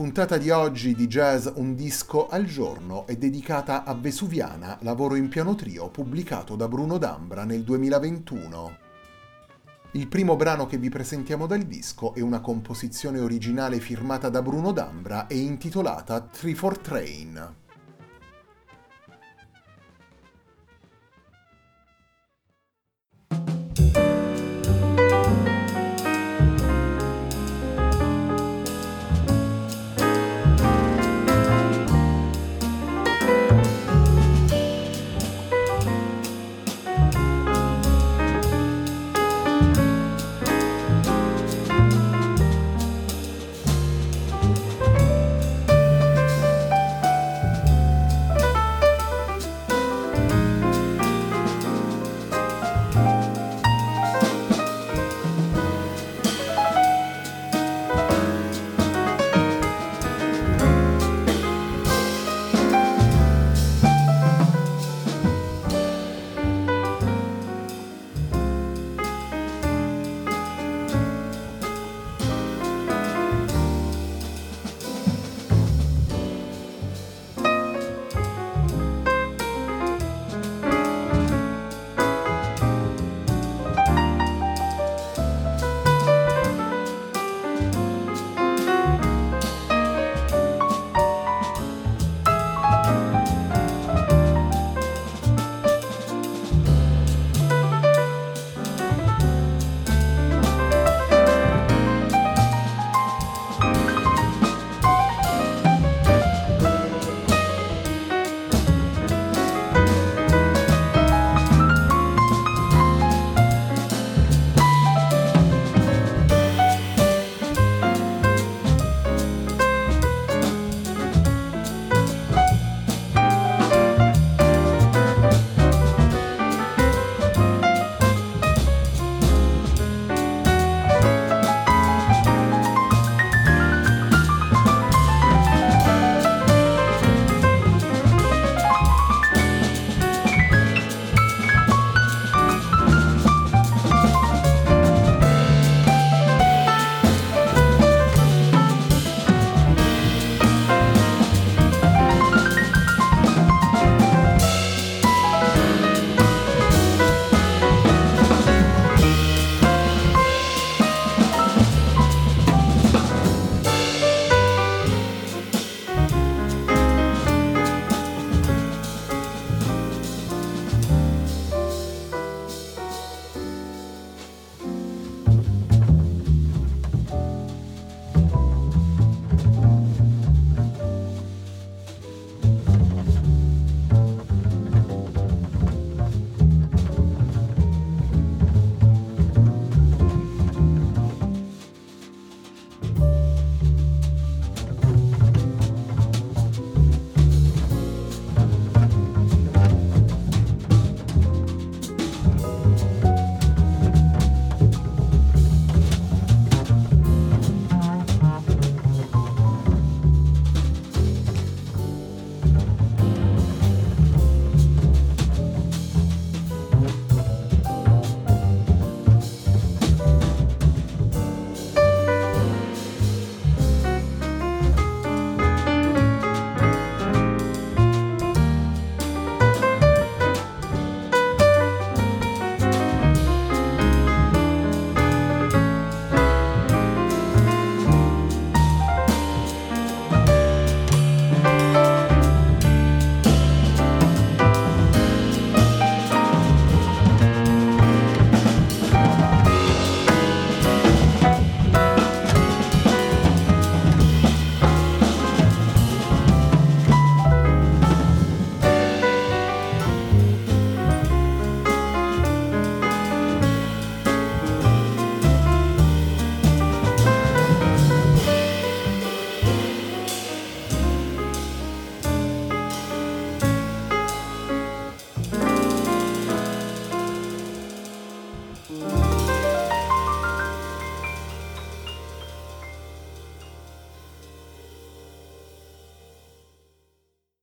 Puntata di oggi di Jazz Un disco al giorno è dedicata a Vesuviana, lavoro in piano trio pubblicato da Bruno D'Ambra nel 2021. Il primo brano che vi presentiamo dal disco è una composizione originale firmata da Bruno D'Ambra e intitolata Three for Train.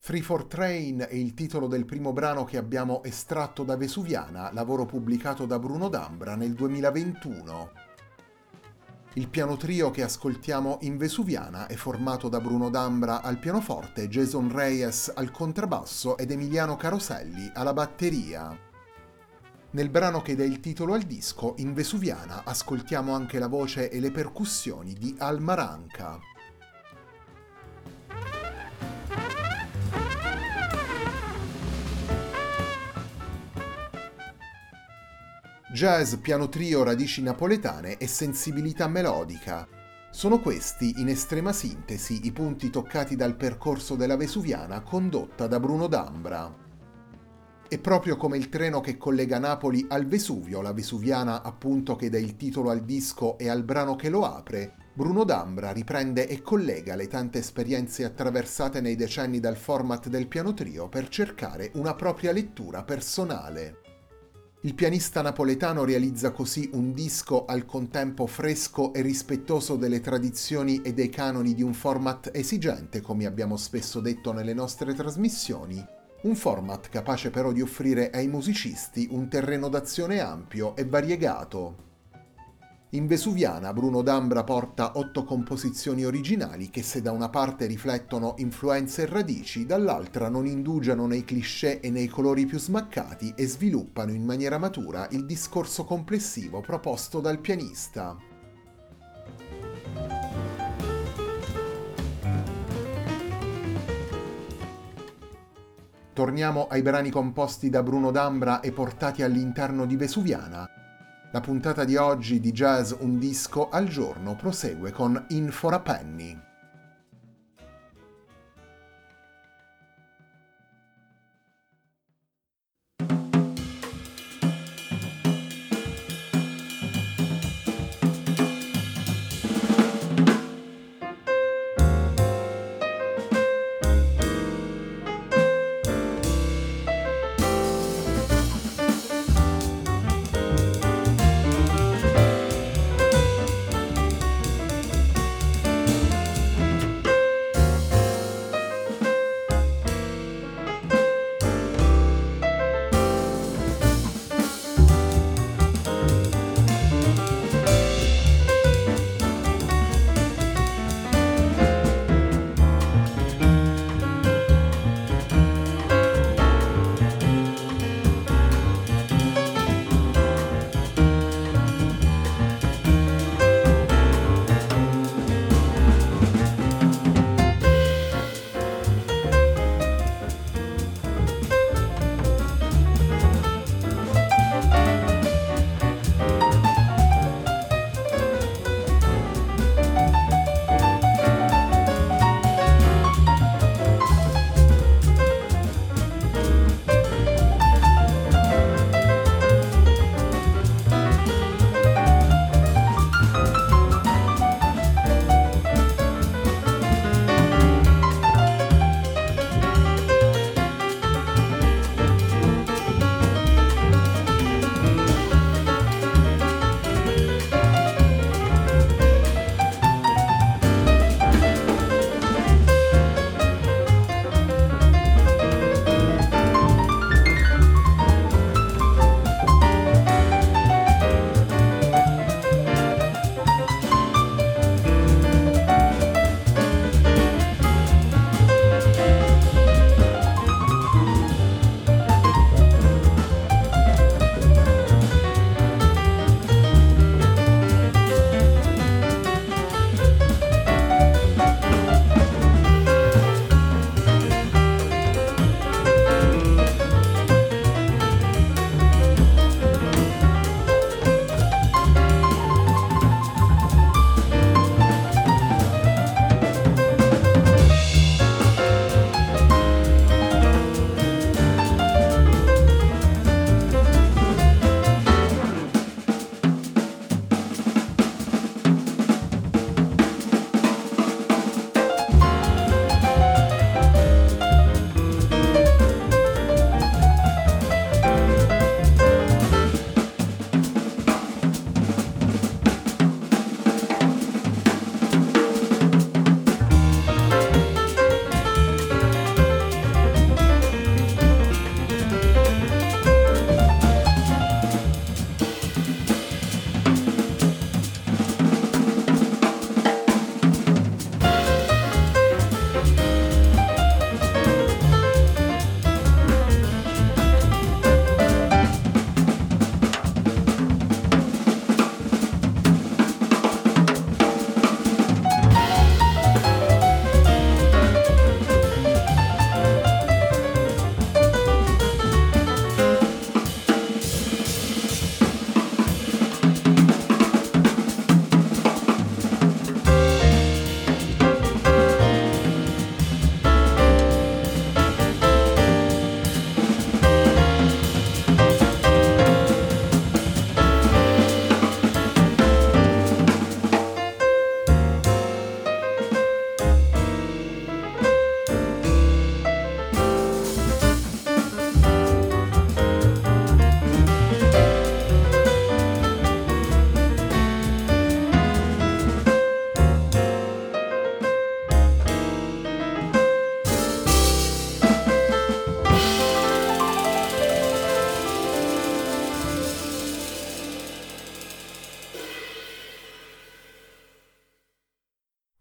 Free for Train è il titolo del primo brano che abbiamo estratto da Vesuviana, lavoro pubblicato da Bruno D'Ambra nel 2021. Il piano trio che ascoltiamo in Vesuviana è formato da Bruno D'Ambra al pianoforte, Jason Reyes al contrabbasso ed Emiliano Caroselli alla batteria. Nel brano che dà il titolo al disco, in Vesuviana, ascoltiamo anche la voce e le percussioni di Al Jazz, piano trio, radici napoletane e sensibilità melodica. Sono questi, in estrema sintesi, i punti toccati dal percorso della Vesuviana condotta da Bruno D'Ambra. E proprio come il treno che collega Napoli al Vesuvio, la Vesuviana appunto che dà il titolo al disco e al brano che lo apre, Bruno D'Ambra riprende e collega le tante esperienze attraversate nei decenni dal format del piano trio per cercare una propria lettura personale. Il pianista napoletano realizza così un disco al contempo fresco e rispettoso delle tradizioni e dei canoni di un format esigente, come abbiamo spesso detto nelle nostre trasmissioni, un format capace però di offrire ai musicisti un terreno d'azione ampio e variegato. In Vesuviana Bruno D'Ambra porta otto composizioni originali che se da una parte riflettono influenze e radici, dall'altra non indugiano nei cliché e nei colori più smaccati e sviluppano in maniera matura il discorso complessivo proposto dal pianista. Torniamo ai brani composti da Bruno D'Ambra e portati all'interno di Vesuviana, la puntata di oggi di Jazz Un disco al giorno prosegue con In for a Penny.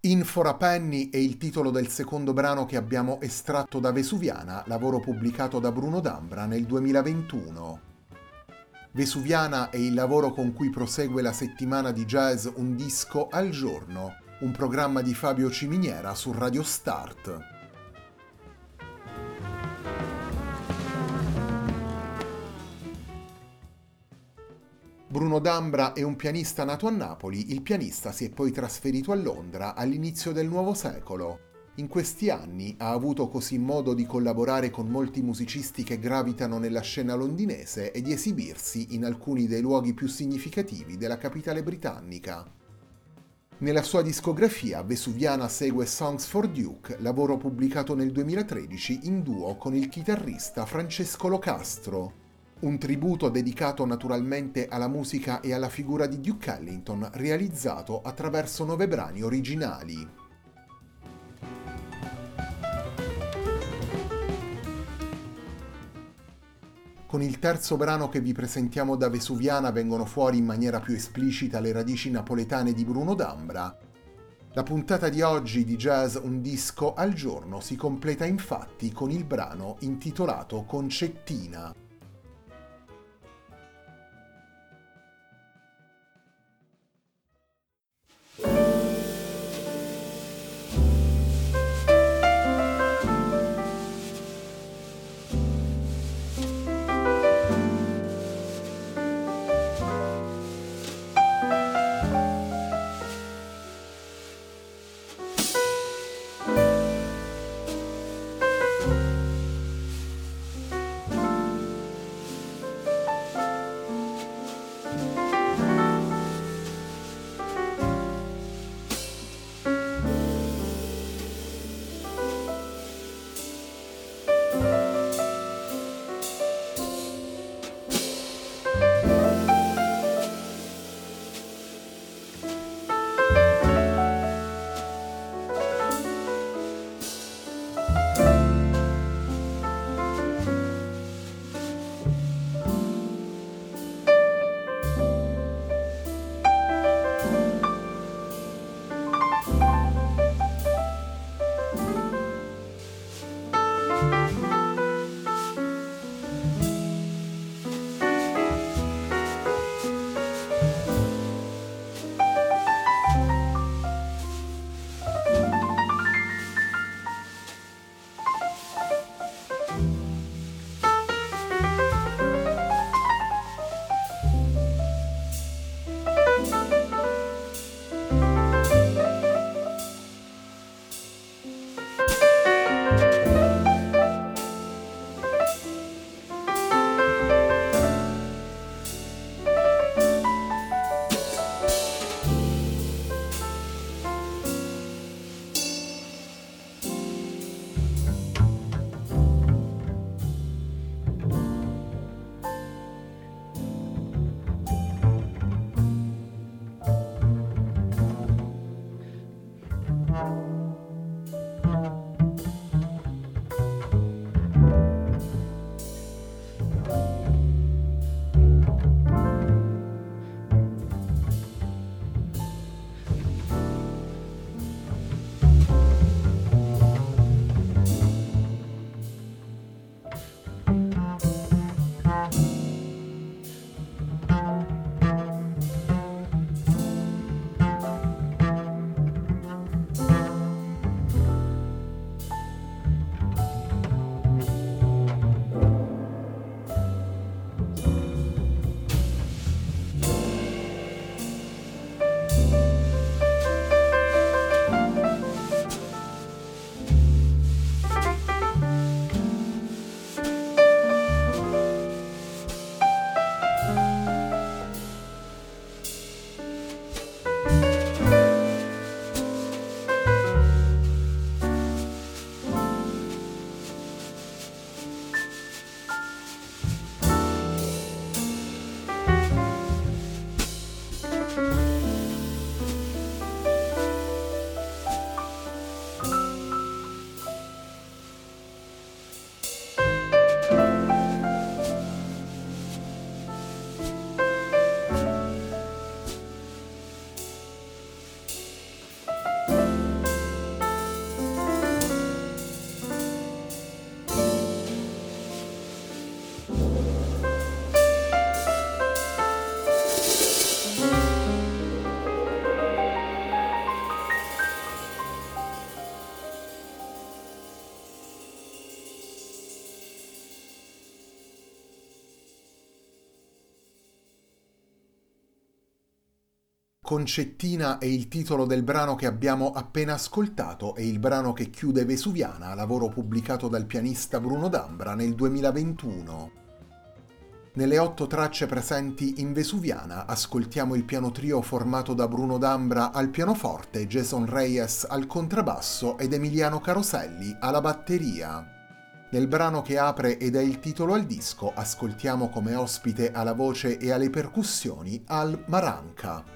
In for a Penny è il titolo del secondo brano che abbiamo estratto da Vesuviana, lavoro pubblicato da Bruno D'Ambra nel 2021. Vesuviana è il lavoro con cui prosegue la settimana di jazz Un disco al giorno, un programma di Fabio Ciminiera su Radio Start. Bruno D'Ambra è un pianista nato a Napoli, il pianista si è poi trasferito a Londra all'inizio del nuovo secolo. In questi anni ha avuto così modo di collaborare con molti musicisti che gravitano nella scena londinese e di esibirsi in alcuni dei luoghi più significativi della capitale britannica. Nella sua discografia Vesuviana segue Songs for Duke, lavoro pubblicato nel 2013 in duo con il chitarrista Francesco Locastro, un tributo dedicato naturalmente alla musica e alla figura di Duke Ellington realizzato attraverso nove brani originali. Con il terzo brano che vi presentiamo da Vesuviana vengono fuori in maniera più esplicita le radici napoletane di Bruno D'Ambra. La puntata di oggi di Jazz Un disco al giorno si completa infatti con il brano intitolato Concettina. Concettina è il titolo del brano che abbiamo appena ascoltato e il brano che chiude Vesuviana, lavoro pubblicato dal pianista Bruno D'Ambra nel 2021. Nelle otto tracce presenti in Vesuviana ascoltiamo il piano trio formato da Bruno D'Ambra al pianoforte, Jason Reyes al contrabbasso ed Emiliano Caroselli alla batteria. Nel brano che apre ed è il titolo al disco ascoltiamo come ospite alla voce e alle percussioni Al Maranca.